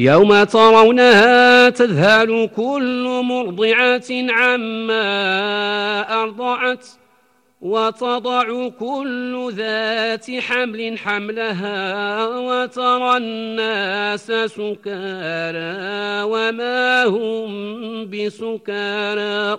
يوم ترونها تذهل كل مرضعة عما أرضعت وتضع كل ذات حمل حملها وترى الناس سكارى وما هم بسكارى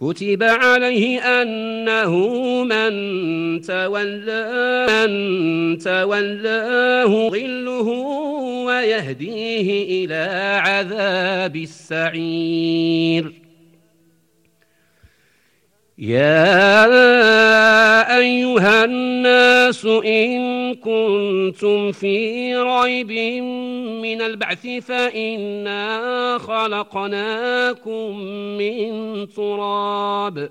كتب عليه أنه من تولى من تولاه ظله ويهديه إلى عذاب السعير يا أيها الناس إن كنتم في ريب من البعث فإنا خلقناكم من تراب.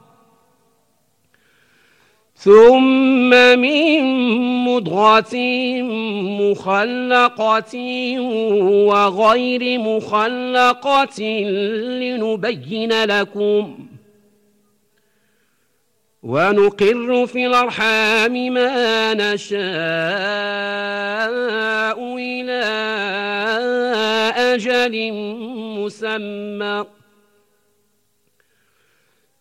ثم من مضغة مخلقة وغير مخلقة لنبين لكم ونقر في الأرحام ما نشاء إلى أجل مسمى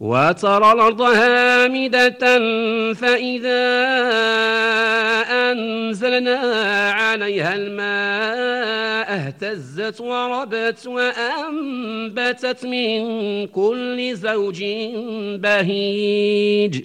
وترى الأرض هامدة فإذا أنزلنا عليها الماء اهتزت وربت وأنبتت من كل زوج بهيج.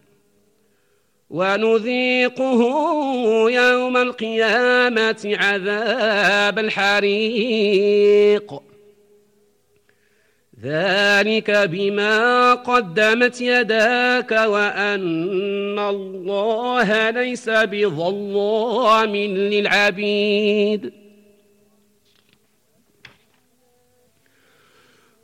ونذيقه يوم القيامة عذاب الحريق. ذلك بما قدمت يداك وأن الله ليس بظلام للعبيد.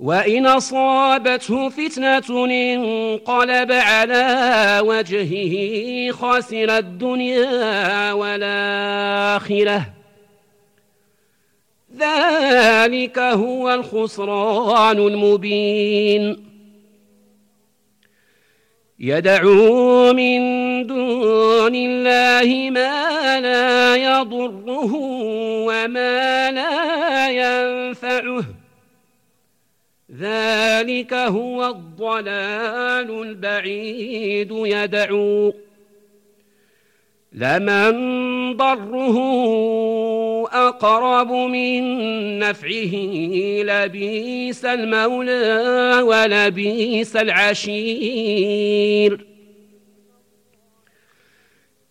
وإن أصابته فتنة انقلب على وجهه خسر الدنيا والآخرة. ذلك هو الخسران المبين. يدعو من دون الله ما لا يضره وما لا ينفعه. ذلك هو الضلال البعيد يدعو لمن ضره أقرب من نفعه لبيس المولى ولبيس العشير.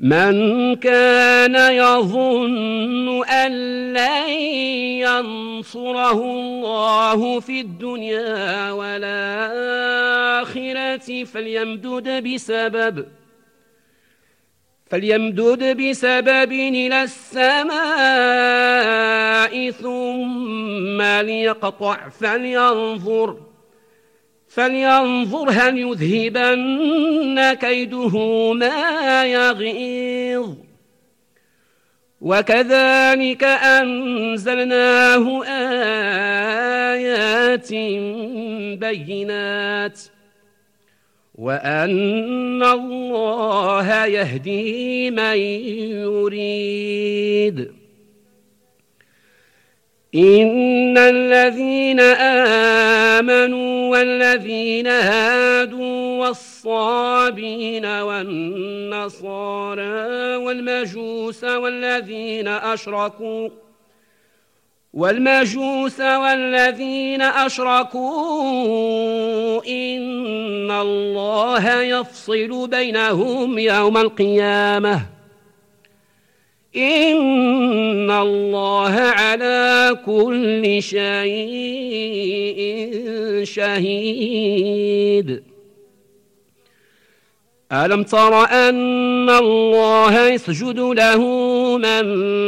من كان يظن أن لن ينصره الله في الدنيا والآخرة فليمدد بسبب فليمدد بسبب إلى السماء ثم ليقطع فلينظر فلينظر هل يذهبن كيده ما يغيظ. وكذلك أنزلناه آيات بينات. وأن الله يهدي من يريد. إن الذين آمنوا والذين هادوا والصابين والنصارى والمجوس والذين أشركوا والمجوس والذين أشركوا إن الله يفصل بينهم يوم القيامة إن الله على كل شيء شهيد. ألم تر أن الله يسجد له من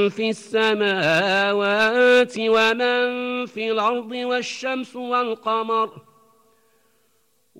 في السماوات ومن في الأرض والشمس والقمر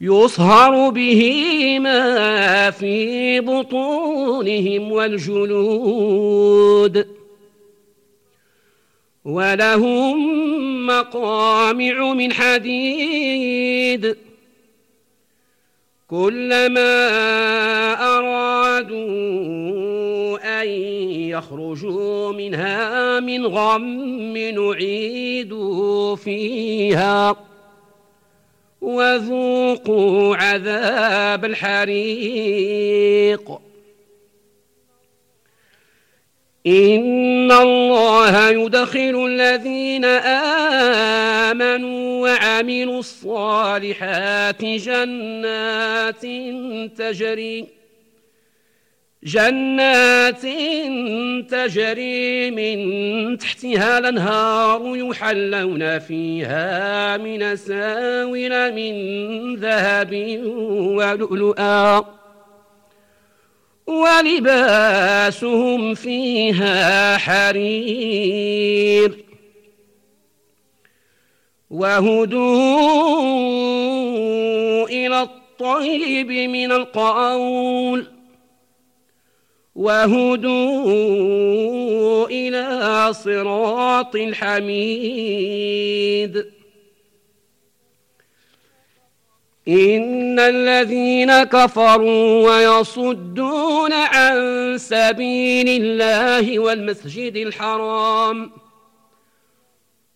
يصهر به ما في بطونهم والجلود ولهم مقامع من حديد كلما أرادوا أن يخرجوا منها من غم نعيدوا فيها وذوقوا عذاب الحريق. إن الله يدخل الذين آمنوا وعملوا الصالحات جنات تجري جنات تجري من تحتها الأنهار يحلون فيها من ساور من ذهب ولؤلؤا ولباسهم فيها حرير وهدوا إلى الطيب من القول وهدوا إلى صراط الحميد. إن الذين كفروا ويصدون عن سبيل الله والمسجد الحرام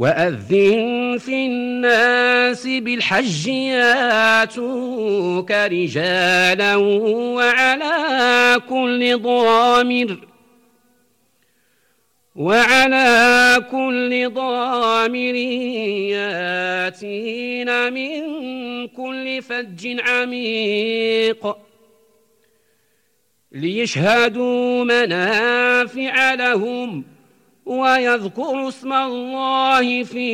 وأذن في الناس بالحج ياتوك رجالا وعلى كل ضامر وعلى كل ضامر ياتين من كل فج عميق ليشهدوا منافع لهم ۖ ويذكر اسم الله في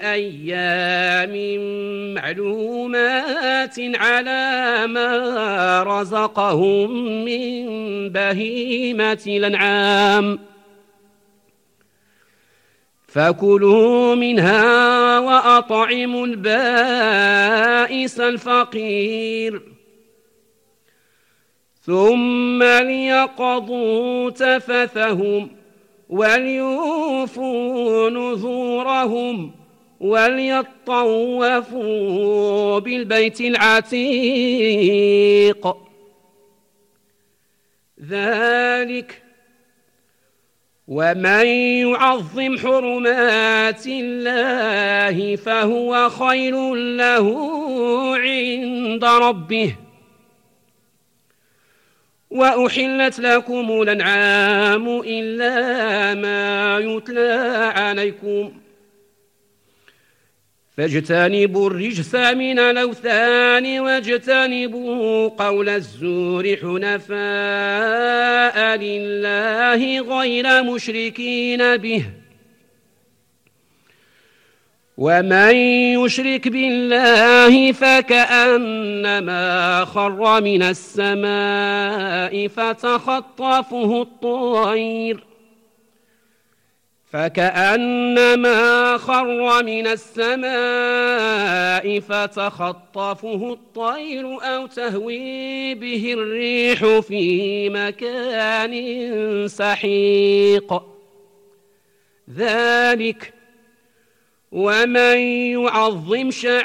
أيام معلومات على ما رزقهم من بهيمة الأنعام. فكلوا منها وأطعموا البائس الفقير. ثم ليقضوا تفثهم ۖ. وليوفوا نذورهم وليطوفوا بالبيت العتيق. ذلك ومن يعظم حرمات الله فهو خير له عند ربه. وأحلت لكم الأنعام إلا ما يتلى عليكم. فاجتنبوا الرجس من الأوثان واجتنبوا قول الزور حنفاء لله غير مشركين به. ومن يشرك بالله فكأنما خر من السماء فتخطفه الطير فكأنما خر من السماء فتخطفه الطير أو تهوي به الريح في مكان سحيق ذلك ومن يعظم شعائر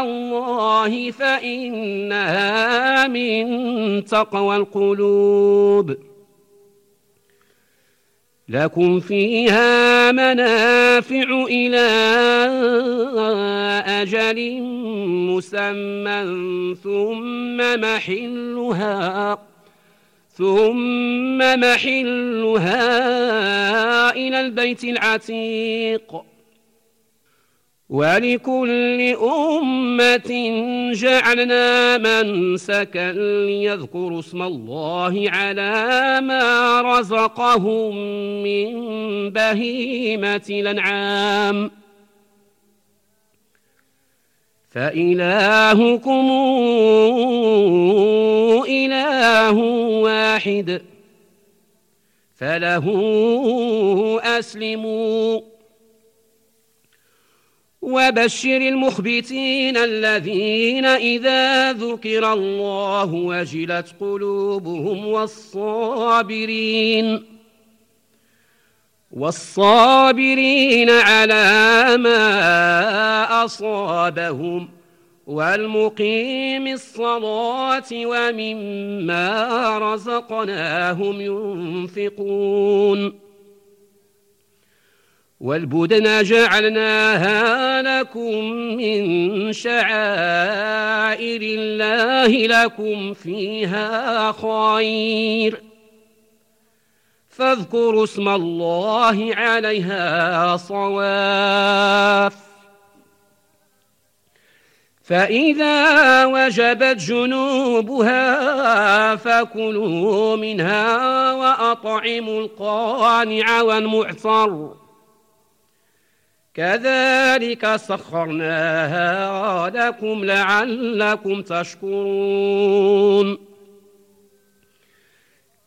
الله فإنها من تقوى القلوب لكم فيها منافع إلى أجل مسمى ثم محلها ثم محلها إلى البيت العتيق. ولكل أمة جعلنا منسكا ليذكروا اسم الله على ما رزقهم من بهيمة الأنعام. فإلهكم إله واحد فله أسلموا. وبشر المخبتين الذين إذا ذكر الله وجلت قلوبهم والصابرين. والصابرين على ما أصابهم والمقيم الصلاة ومما رزقناهم ينفقون والبدن جعلناها لكم من شعائر الله لكم فيها خير فاذكروا اسم الله عليها صواف. فإذا وجبت جنوبها فكلوا منها وأطعموا القانع والمعصر. كذلك سخرناها لكم لعلكم تشكرون.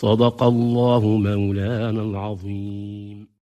صدق الله مولانا العظيم.